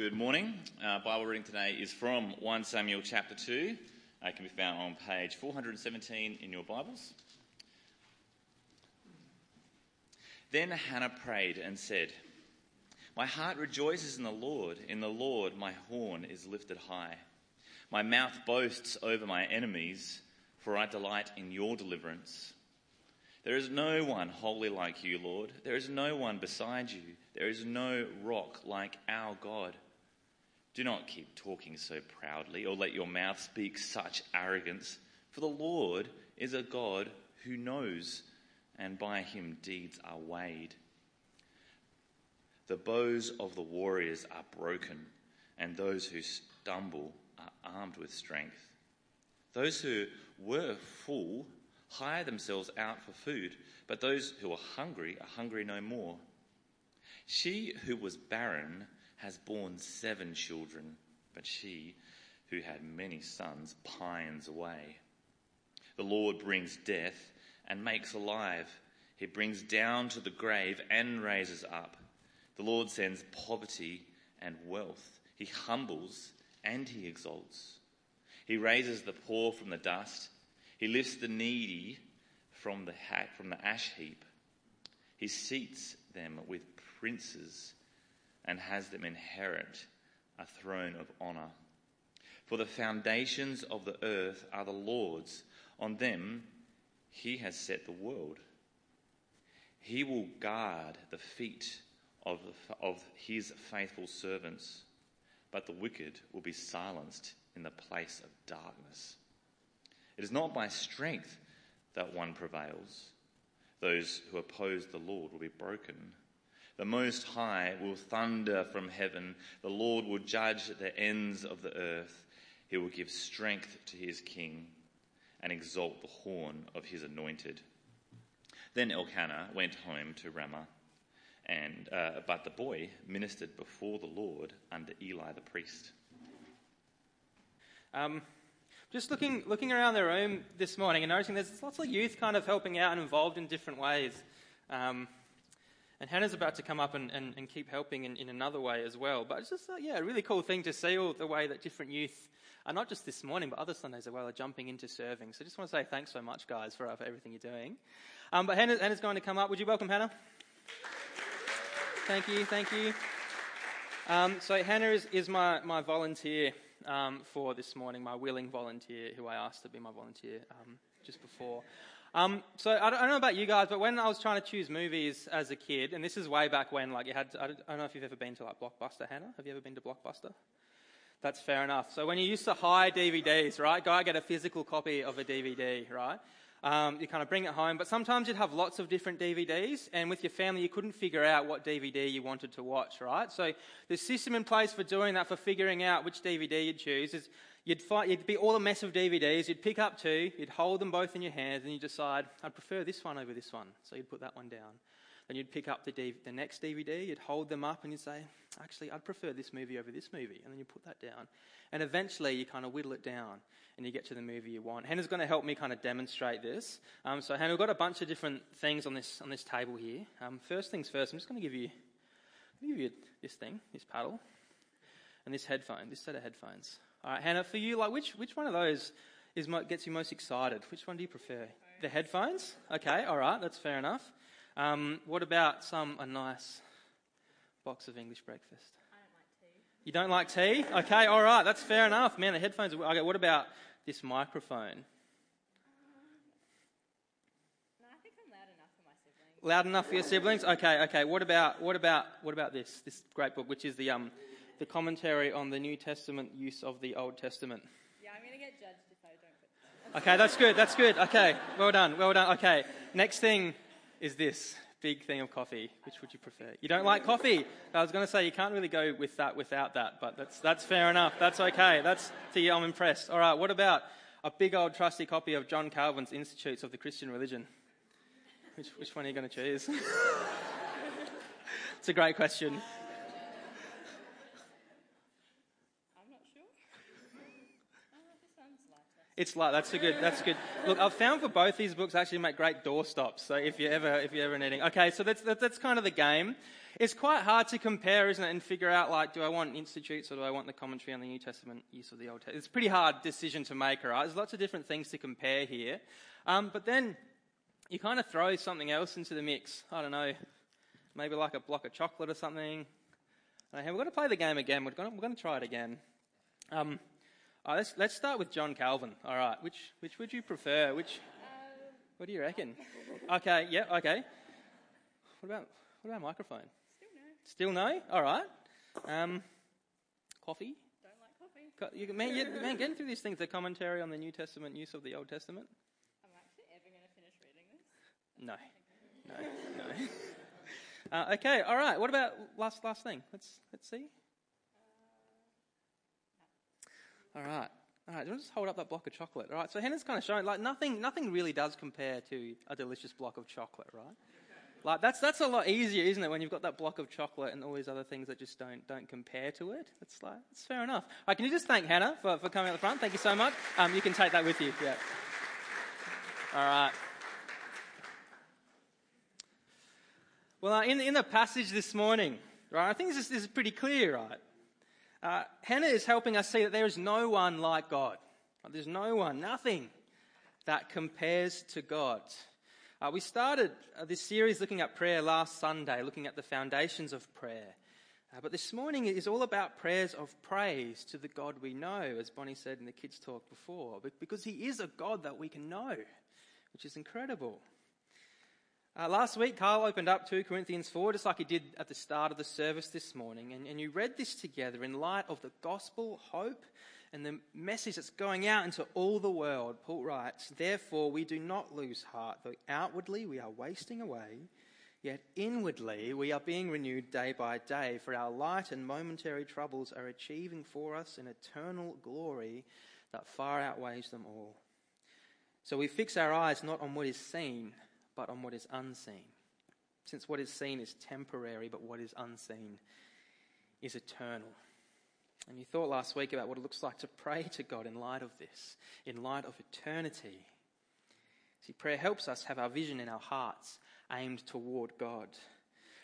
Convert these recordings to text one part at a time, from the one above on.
Good morning. Uh, Bible reading today is from 1 Samuel chapter 2. Uh, it can be found on page 417 in your Bibles. Then Hannah prayed and said, My heart rejoices in the Lord. In the Lord, my horn is lifted high. My mouth boasts over my enemies, for I delight in your deliverance. There is no one holy like you, Lord. There is no one beside you. There is no rock like our God. Do not keep talking so proudly, or let your mouth speak such arrogance, for the Lord is a God who knows, and by him deeds are weighed. The bows of the warriors are broken, and those who stumble are armed with strength. Those who were full hire themselves out for food, but those who are hungry are hungry no more. She who was barren has borne seven children, but she who had many sons pines away. The Lord brings death and makes alive. He brings down to the grave and raises up. The Lord sends poverty and wealth. He humbles and he exalts. He raises the poor from the dust he lifts the needy from the, ha- from the ash heap. He seats them with princes and has them inherit a throne of honor. For the foundations of the earth are the Lord's. On them he has set the world. He will guard the feet of, of his faithful servants, but the wicked will be silenced in the place of darkness. It is not by strength that one prevails. Those who oppose the Lord will be broken. The Most High will thunder from heaven. The Lord will judge the ends of the earth. He will give strength to his king and exalt the horn of his anointed. Then Elkanah went home to Ramah, and, uh, but the boy ministered before the Lord under Eli the priest. Um, just looking, looking around the room this morning and noticing there's lots of youth kind of helping out and involved in different ways. Um, and Hannah's about to come up and, and, and keep helping in, in, another way as well. But it's just, uh, yeah, a really cool thing to see all the way that different youth, are not just this morning, but other Sundays as well, are jumping into serving. So I just want to say thanks so much, guys, for, uh, for everything you're doing. Um, but Hannah, Hannah's going to come up. Would you welcome Hannah? Thank you, thank you. Um, so Hannah is, is my, my volunteer um, for this morning, my willing volunteer who I asked to be my volunteer um, just before. Um, so I don't, know about you guys, but when I was trying to choose movies as a kid, and this is way back when, like you had, to, I, don't, know if you've ever been to like Blockbuster, Hannah. Have you ever been to Blockbuster? That's fair enough. So when you used to hide DVDs, right? Go get a physical copy of a DVD, right? Um, you kind of bring it home, but sometimes you'd have lots of different DVDs, and with your family, you couldn't figure out what DVD you wanted to watch, right? So the system in place for doing that, for figuring out which DVD you'd choose, is you'd, you'd be all a mess of DVDs, you'd pick up two, you'd hold them both in your hands, and you decide, I'd prefer this one over this one. So you'd put that one down. Then you'd pick up the, D- the next DVD, you'd hold them up, and you'd say, actually, I'd prefer this movie over this movie. And then you put that down. And eventually, you kind of whittle it down and you get to the movie you want. Hannah's going to help me kind of demonstrate this. Um, so, Hannah, we've got a bunch of different things on this, on this table here. Um, first things first, I'm just going to give you, give you this thing, this paddle, and this headphone, this set of headphones. All right, Hannah, for you, like which, which one of those is, gets you most excited? Which one do you prefer? The headphones? Okay, all right, that's fair enough. Um, what about some a nice box of English breakfast? I don't like tea. You don't like tea? Okay, all right, that's fair enough. Man, the headphones. Are, okay, what about this microphone? No, I think I'm loud enough for my siblings. Loud enough for your siblings? Okay, okay. What about what about what about this? This great book, which is the um the commentary on the New Testament use of the Old Testament. Yeah, I'm gonna get judged if I don't put. Okay, that's good. That's good. Okay, well done. Well done. Okay, next thing is this big thing of coffee. Which would you prefer? You don't like coffee? I was going to say you can't really go with that without that, but that's that's fair enough. That's okay. That's to you. I'm impressed. All right. What about a big old trusty copy of John Calvin's Institutes of the Christian Religion? Which which one are you going to choose? it's a great question. I'm not sure. oh, this one's lighter. It's like that's a good. That's good. Look, I've found for both these books actually make great doorstops. So if you ever if you're ever needing, okay, so that's that's kind of the game. It's quite hard to compare, isn't it, and figure out like, do I want institutes or do I want the commentary on the New Testament use of the Old Testament? It's a pretty hard decision to make, right? There's lots of different things to compare here, um, but then you kind of throw something else into the mix. I don't know, maybe like a block of chocolate or something. Okay, we're going to play the game again. We're going to, we're going to try it again. Um, uh, let's, let's start with John Calvin. All right, which, which would you prefer? Which, what do you reckon? Okay, yeah, okay. What about, what about microphone? Still no. Still no? All right. Um, coffee? Don't like coffee. Co- You, man, you, man, getting through these things, the commentary on the New Testament use of the Old Testament? I'm actually ever going to finish reading this. No. No, no. Uh, okay, all right. What about last last thing? Let's let's see. All right. All right, just hold up that block of chocolate. All right, so Hannah's kind of showing like nothing, nothing really does compare to a delicious block of chocolate, right? Like that's that's a lot easier, isn't it? When you've got that block of chocolate and all these other things that just don't don't compare to it. It's like it's fair enough. All right, can you just thank Hannah for, for coming out the front? Thank you so much. Um, you can take that with you. Yeah. All right. Well, uh, in in the passage this morning, right? I think this is, this is pretty clear, right? Uh, Hannah is helping us see that there is no one like God. There's no one, nothing that compares to God. Uh, we started uh, this series looking at prayer last Sunday, looking at the foundations of prayer. Uh, but this morning is all about prayers of praise to the God we know, as Bonnie said in the kids' talk before, because He is a God that we can know, which is incredible. Uh, last week, Carl opened up 2 Corinthians 4, just like he did at the start of the service this morning. And, and you read this together in light of the gospel, hope, and the message that's going out into all the world. Paul writes, Therefore, we do not lose heart, though outwardly we are wasting away, yet inwardly we are being renewed day by day, for our light and momentary troubles are achieving for us an eternal glory that far outweighs them all. So we fix our eyes not on what is seen but on what is unseen. Since what is seen is temporary, but what is unseen is eternal. And you thought last week about what it looks like to pray to God in light of this, in light of eternity. See, prayer helps us have our vision in our hearts aimed toward God.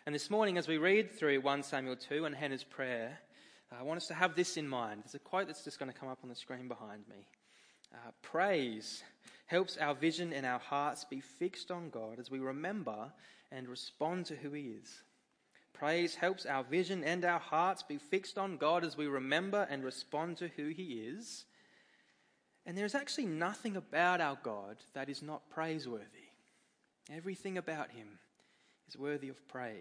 And this morning, as we read through 1 Samuel 2 and Hannah's prayer, I want us to have this in mind. There's a quote that's just going to come up on the screen behind me. Uh, praise helps our vision and our hearts be fixed on God as we remember and respond to who He is. Praise helps our vision and our hearts be fixed on God as we remember and respond to who He is. And there's actually nothing about our God that is not praiseworthy. Everything about Him is worthy of praise.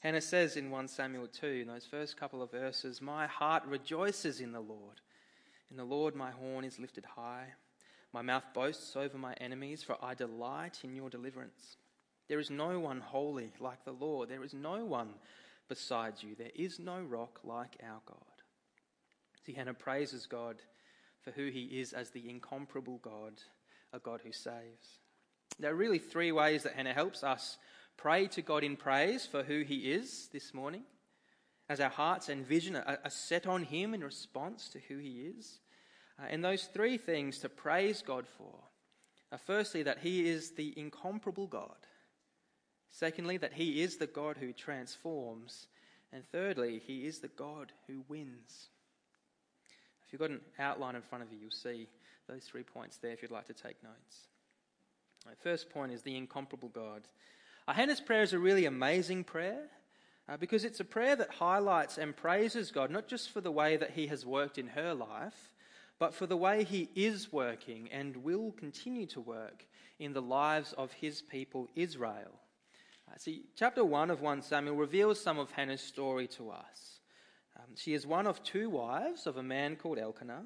Hannah says in 1 Samuel 2, in those first couple of verses, My heart rejoices in the Lord. In the Lord my horn is lifted high. My mouth boasts over my enemies, for I delight in your deliverance. There is no one holy like the Lord. There is no one besides you. There is no rock like our God. See, Hannah praises God for who he is as the incomparable God, a God who saves. There are really three ways that Hannah helps us pray to God in praise for who he is this morning, as our hearts and vision are, set on him in response to who he is. Uh, and those three things to praise God for are firstly, that He is the incomparable God. Secondly, that He is the God who transforms. And thirdly, He is the God who wins. If you've got an outline in front of you, you'll see those three points there if you'd like to take notes. My first point is the incomparable God. Hannah's prayer is a really amazing prayer uh, because it's a prayer that highlights and praises God, not just for the way that He has worked in her life, but for the way he is working and will continue to work in the lives of his people Israel. Uh, see, chapter 1 of 1 Samuel reveals some of Hannah's story to us. Um, she is one of two wives of a man called Elkanah,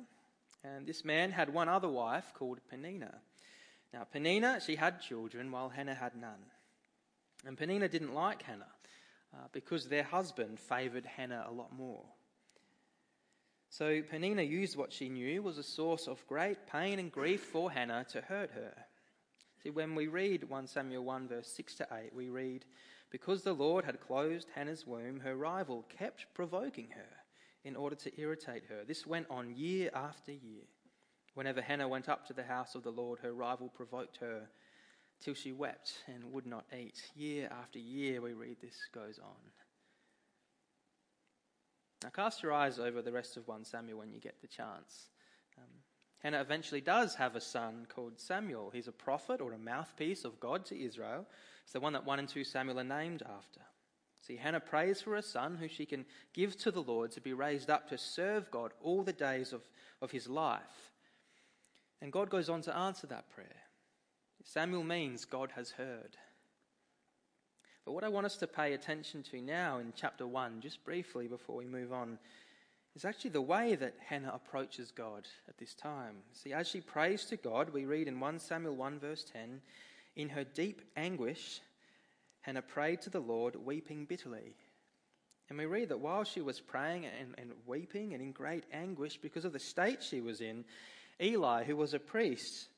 and this man had one other wife called Penina. Now, Penina, she had children while Hannah had none. And Penina didn't like Hannah uh, because their husband favoured Hannah a lot more. So Penina used what she knew was a source of great pain and grief for Hannah to hurt her. See, when we read 1 Samuel 1, verse 6 to 8, we read, Because the Lord had closed Hannah's womb, her rival kept provoking her in order to irritate her. This went on year after year. Whenever Hannah went up to the house of the Lord, her rival provoked her till she wept and would not eat. Year after year, we read this goes on. Now, cast your eyes over the rest of 1 Samuel when you get the chance. Um, Hannah eventually does have a son called Samuel. He's a prophet or a mouthpiece of God to Israel. It's the one that 1 and 2 Samuel are named after. See, Hannah prays for a son who she can give to the Lord to be raised up to serve God all the days of, of his life. And God goes on to answer that prayer. Samuel means God has heard. But what I want us to pay attention to now in chapter 1, just briefly before we move on, is actually the way that Hannah approaches God at this time. See, as she prays to God, we read in 1 Samuel 1, verse 10 In her deep anguish, Hannah prayed to the Lord, weeping bitterly. And we read that while she was praying and, and weeping and in great anguish because of the state she was in, Eli, who was a priest,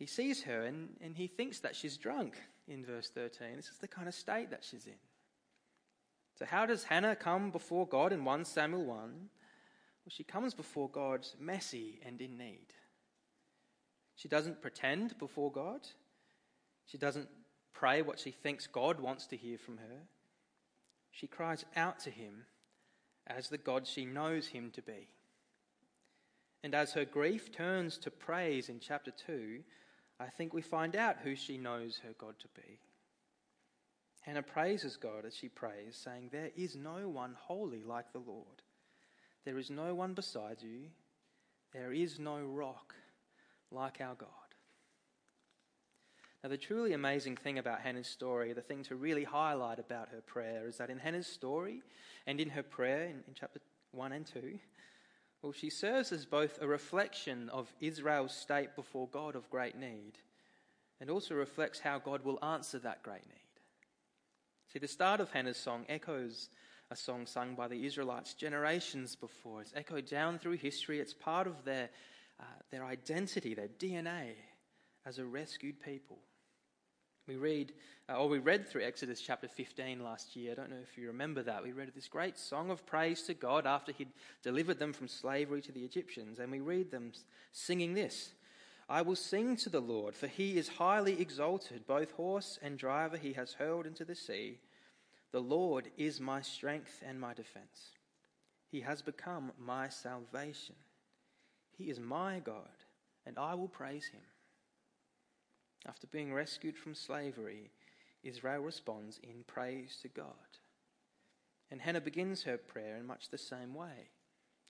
he sees her and, and he thinks that she's drunk in verse 13. This is the kind of state that she's in. So, how does Hannah come before God in 1 Samuel 1? Well, she comes before God messy and in need. She doesn't pretend before God. She doesn't pray what she thinks God wants to hear from her. She cries out to him as the God she knows him to be. And as her grief turns to praise in chapter 2, I think we find out who she knows her God to be. Hannah praises God as she prays, saying, There is no one holy like the Lord. There is no one beside you. There is no rock like our God. Now, the truly amazing thing about Hannah's story, the thing to really highlight about her prayer, is that in Hannah's story and in her prayer in, in chapter 1 and 2, well, she serves as both a reflection of Israel's state before God of great need and also reflects how God will answer that great need. See, the start of Hannah's song echoes a song sung by the Israelites generations before. It's echoed down through history. It's part of their, uh, their identity, their DNA as a rescued people. We read, uh, or we read through Exodus chapter 15 last year. I don't know if you remember that. We read this great song of praise to God after He'd delivered them from slavery to the Egyptians. And we read them singing this I will sing to the Lord, for He is highly exalted. Both horse and driver He has hurled into the sea. The Lord is my strength and my defense. He has become my salvation. He is my God, and I will praise Him. After being rescued from slavery, Israel responds in praise to God. And Hannah begins her prayer in much the same way,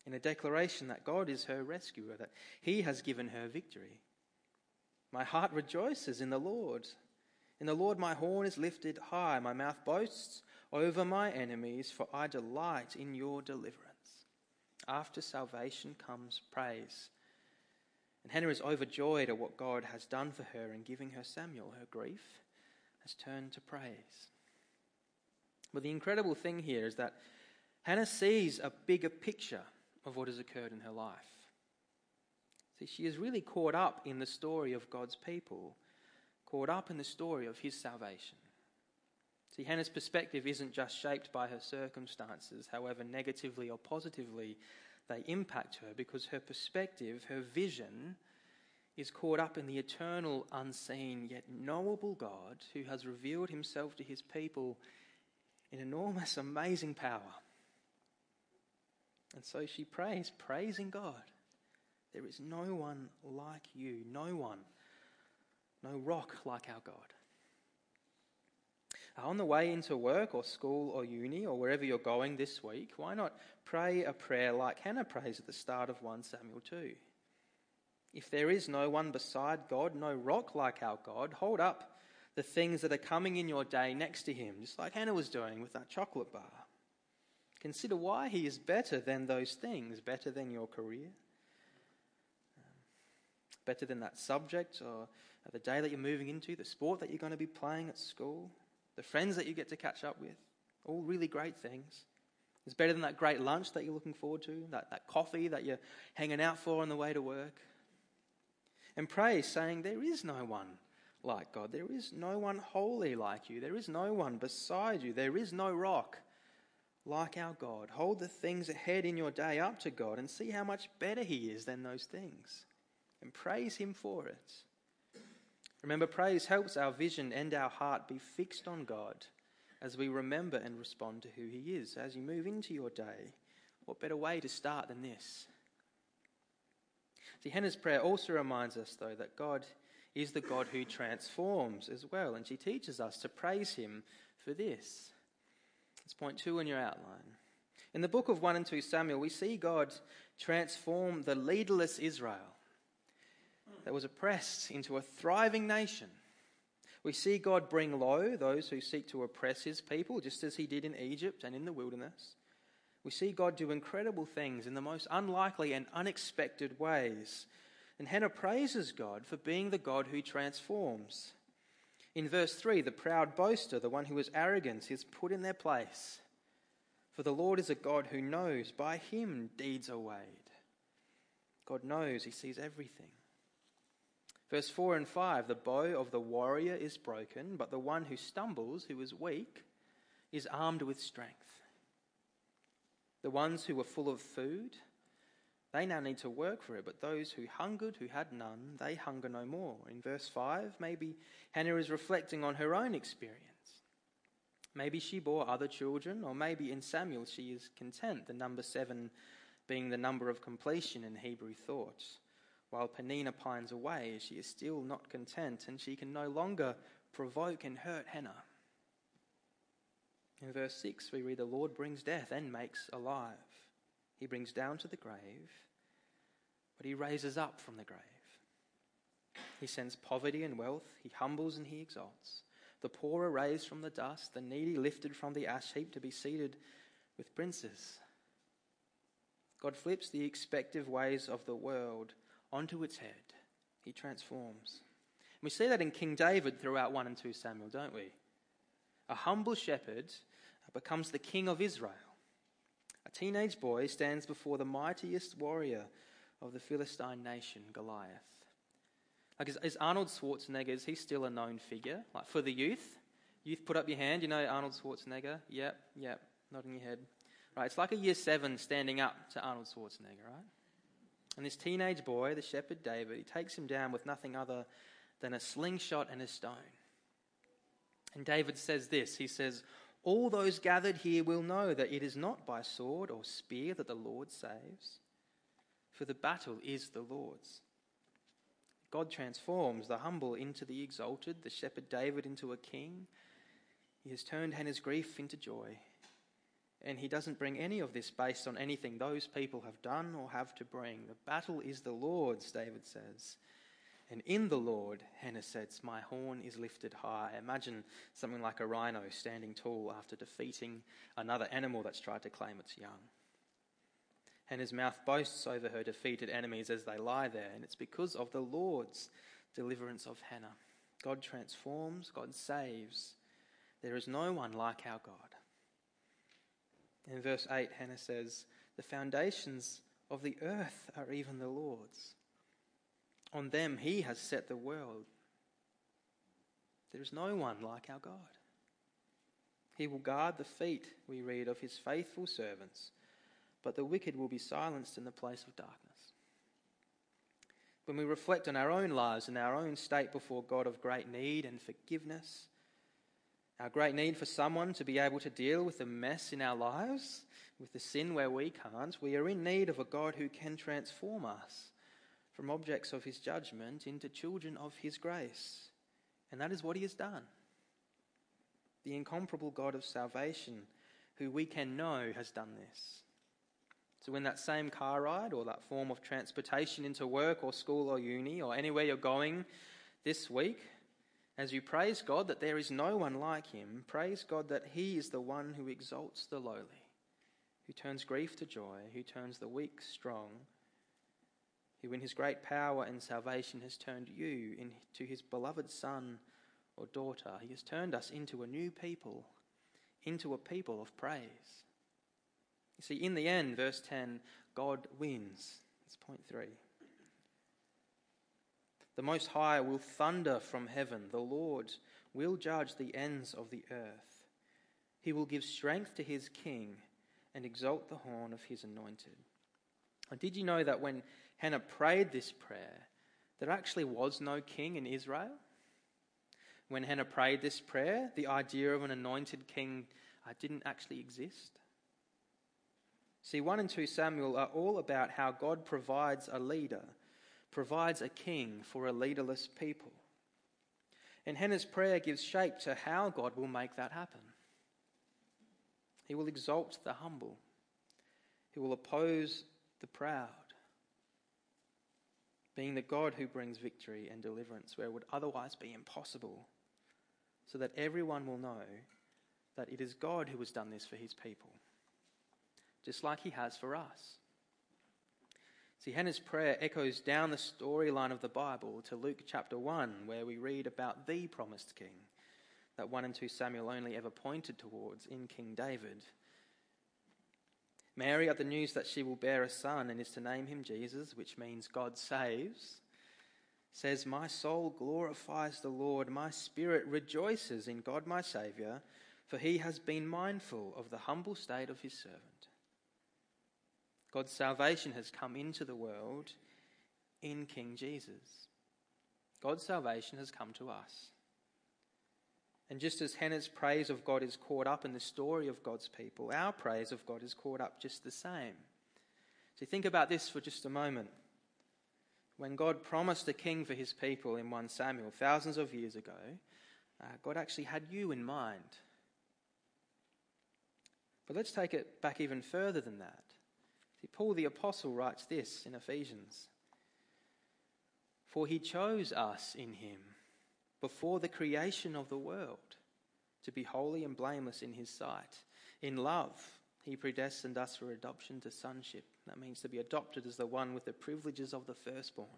in a declaration that God is her rescuer, that He has given her victory. My heart rejoices in the Lord. In the Lord my horn is lifted high, my mouth boasts over my enemies, for I delight in your deliverance. After salvation comes praise. And Hannah is overjoyed at what God has done for her in giving her Samuel. Her grief has turned to praise. But the incredible thing here is that Hannah sees a bigger picture of what has occurred in her life. See, she is really caught up in the story of God's people, caught up in the story of his salvation. See, Hannah's perspective isn't just shaped by her circumstances, however negatively or positively they impact her because her perspective, her vision, is caught up in the eternal, unseen, yet knowable God who has revealed himself to his people in enormous, amazing power. And so she prays, praising God. There is no one like you, no one, no rock like our God on the way into work or school or uni or wherever you're going this week, why not pray a prayer like Hannah prays at the start of 1 Samuel 2? If there is no one beside God, no rock like our God, hold up the things that are coming in your day next to Him, just like Hannah was doing with that chocolate bar. Consider why He is better than those things, better than your career, better than that subject or the day that you're moving into, the sport that you're going to be playing at school the friends that you get to catch up with, all really great things. It's better than that great lunch that you're looking forward to, that, that coffee that you're hanging out for on the way to work. And pray, saying, There is no one like God. There is no one holy like you. There is no one beside you. There is no rock like our God. Hold the things ahead in your day up to God and see how much better He is than those things. and praise Him for it. Remember, praise helps our vision and our heart be fixed on God as we remember and respond to who He is. As you move into your day, what better way to start than this? See, Hannah's prayer also reminds us, though, that God is the God who transforms as well, and she teaches us to praise Him for this. It's point two in your outline. In the book of 1 and 2 Samuel, we see God transform the leaderless Israel that was oppressed into a thriving nation. We see God bring low those who seek to oppress his people, just as he did in Egypt and in the wilderness. We see God do incredible things in the most unlikely and unexpected ways. And Hannah praises God for being the God who transforms. In verse 3, the proud boaster, the one who is arrogant, is put in their place. For the Lord is a God who knows, by him deeds are weighed. God knows, he sees everything. Verse 4 and 5 The bow of the warrior is broken, but the one who stumbles, who is weak, is armed with strength. The ones who were full of food, they now need to work for it, but those who hungered, who had none, they hunger no more. In verse 5, maybe Hannah is reflecting on her own experience. Maybe she bore other children, or maybe in Samuel she is content, the number seven being the number of completion in Hebrew thought. While Penina pines away, she is still not content, and she can no longer provoke and hurt Hannah. In verse 6, we read, The Lord brings death and makes alive. He brings down to the grave, but he raises up from the grave. He sends poverty and wealth, he humbles and he exalts. The poor are raised from the dust, the needy lifted from the ash heap to be seated with princes. God flips the expective ways of the world onto its head. He transforms. We see that in King David throughout 1 and 2 Samuel, don't we? A humble shepherd becomes the king of Israel. A teenage boy stands before the mightiest warrior of the Philistine nation, Goliath. Like, is, is Arnold Schwarzenegger, is he still a known figure? Like, for the youth? Youth, put up your hand. You know Arnold Schwarzenegger? Yep, yep, nodding your head. Right, it's like a year seven standing up to Arnold Schwarzenegger, right? And this teenage boy, the shepherd David, he takes him down with nothing other than a slingshot and a stone. And David says this He says, All those gathered here will know that it is not by sword or spear that the Lord saves, for the battle is the Lord's. God transforms the humble into the exalted, the shepherd David into a king. He has turned Hannah's grief into joy. And he doesn't bring any of this based on anything those people have done or have to bring. The battle is the Lord's, David says. And in the Lord, Hannah says, My horn is lifted high. Imagine something like a rhino standing tall after defeating another animal that's tried to claim its young. Hannah's mouth boasts over her defeated enemies as they lie there, and it's because of the Lord's deliverance of Hannah. God transforms, God saves. There is no one like our God. In verse 8, Hannah says, The foundations of the earth are even the Lord's. On them he has set the world. There is no one like our God. He will guard the feet, we read, of his faithful servants, but the wicked will be silenced in the place of darkness. When we reflect on our own lives and our own state before God of great need and forgiveness, our great need for someone to be able to deal with the mess in our lives, with the sin where we can't, we are in need of a God who can transform us from objects of his judgment into children of his grace. And that is what he has done. The incomparable God of salvation, who we can know, has done this. So, in that same car ride or that form of transportation into work or school or uni or anywhere you're going this week, as you praise God that there is no one like him, praise God that he is the one who exalts the lowly, who turns grief to joy, who turns the weak strong, who in his great power and salvation has turned you into his beloved son or daughter. He has turned us into a new people, into a people of praise. You see, in the end, verse 10, God wins. That's point three. The Most High will thunder from heaven. The Lord will judge the ends of the earth. He will give strength to his king and exalt the horn of his anointed. And did you know that when Hannah prayed this prayer, there actually was no king in Israel. When Hannah prayed this prayer, the idea of an anointed king uh, didn't actually exist. See, 1 and 2 Samuel are all about how God provides a leader, provides a king for a leaderless people. And Hannah's prayer gives shape to how God will make that happen. He will exalt the humble, He will oppose the proud, being the God who brings victory and deliverance where it would otherwise be impossible, so that everyone will know that it is God who has done this for His people just like he has for us. See, Hannah's prayer echoes down the storyline of the Bible to Luke chapter 1, where we read about the promised king that 1 and 2 Samuel only ever pointed towards in King David. Mary, at the news that she will bear a son and is to name him Jesus, which means God saves, says, My soul glorifies the Lord, my spirit rejoices in God my Saviour, for he has been mindful of the humble state of his servant. God's salvation has come into the world in King Jesus. God's salvation has come to us. And just as Hannah's praise of God is caught up in the story of God's people, our praise of God is caught up just the same. So think about this for just a moment. When God promised a king for his people in 1 Samuel thousands of years ago, uh, God actually had you in mind. But let's take it back even further than that. See, Paul the Apostle writes this in Ephesians For he chose us in him before the creation of the world to be holy and blameless in his sight. In love, he predestined us for adoption to sonship. That means to be adopted as the one with the privileges of the firstborn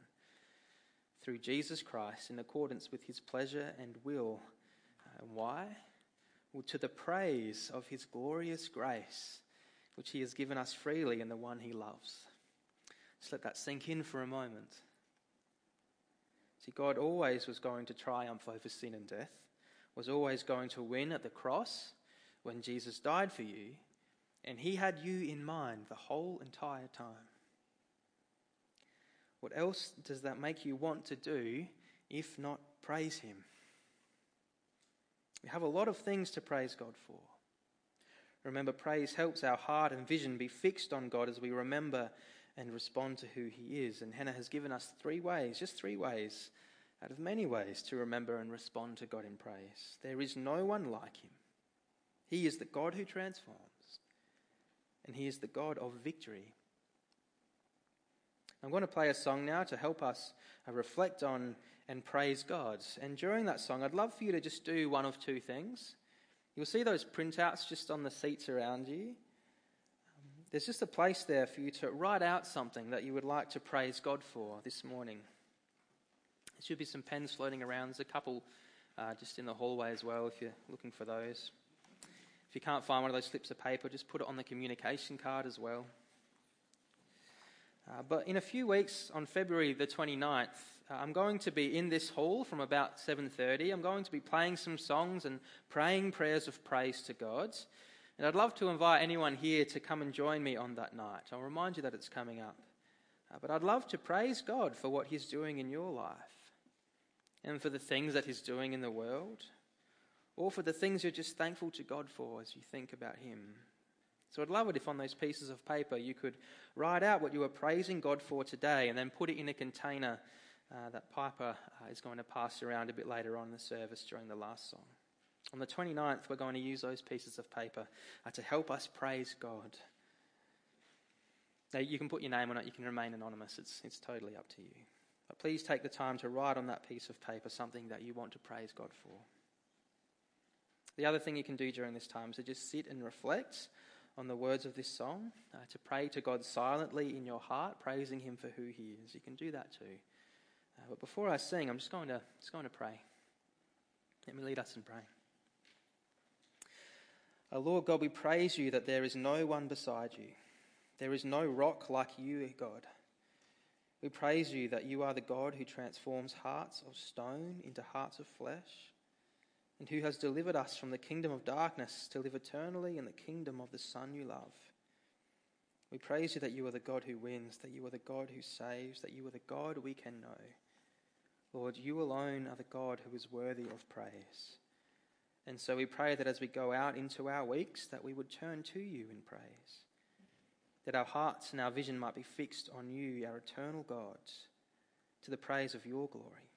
through Jesus Christ in accordance with his pleasure and will. And why? Well, to the praise of his glorious grace which he has given us freely in the one he loves. Just let that sink in for a moment. See, God always was going to triumph over sin and death, was always going to win at the cross when Jesus died for you, and he had you in mind the whole entire time. What else does that make you want to do if not praise him? We have a lot of things to praise God for. Remember, praise helps our heart and vision be fixed on God as we remember and respond to who He is. And Hannah has given us three ways, just three ways, out of many ways, to remember and respond to God in praise. There is no one like Him. He is the God who transforms, and He is the God of victory. I'm going to play a song now to help us uh, reflect on and praise God. And during that song, I'd love for you to just do one of two things. You'll see those printouts just on the seats around you. There's just a place there for you to write out something that you would like to praise God for this morning. There should be some pens floating around. There's a couple uh, just in the hallway as well if you're looking for those. If you can't find one of those slips of paper, just put it on the communication card as well. Uh, but in a few weeks, on February the 29th, uh, I'm going to be in this hall from about 7:30. I'm going to be playing some songs and praying prayers of praise to God. And I'd love to invite anyone here to come and join me on that night. I'll remind you that it's coming up. Uh, but I'd love to praise God for what He's doing in your life and for the things that He's doing in the world, or for the things you're just thankful to God for as you think about Him. So I'd love it if on those pieces of paper you could write out what you are praising God for today and then put it in a container uh, that Piper uh, is going to pass around a bit later on in the service during the last song. On the 29th, we're going to use those pieces of paper uh, to help us praise God. Now, you can put your name on it, you can remain anonymous, it's, it's totally up to you. But please take the time to write on that piece of paper something that you want to praise God for. The other thing you can do during this time is to just sit and reflect on the words of this song, uh, to pray to God silently in your heart, praising Him for who He is. You can do that too. Uh, but before I sing, I'm just going to just going to pray. Let me lead us in praying. Oh Lord God, we praise you that there is no one beside you. There is no rock like you, God. We praise you that you are the God who transforms hearts of stone into hearts of flesh and who has delivered us from the kingdom of darkness to live eternally in the kingdom of the Son you love. We praise you that you are the God who wins, that you are the God who saves, that you are the God we can know. Lord, you alone are the God who is worthy of praise. And so we pray that as we go out into our weeks, that we would turn to you in praise. That our hearts and our vision might be fixed on you, our eternal God, to the praise of your glory.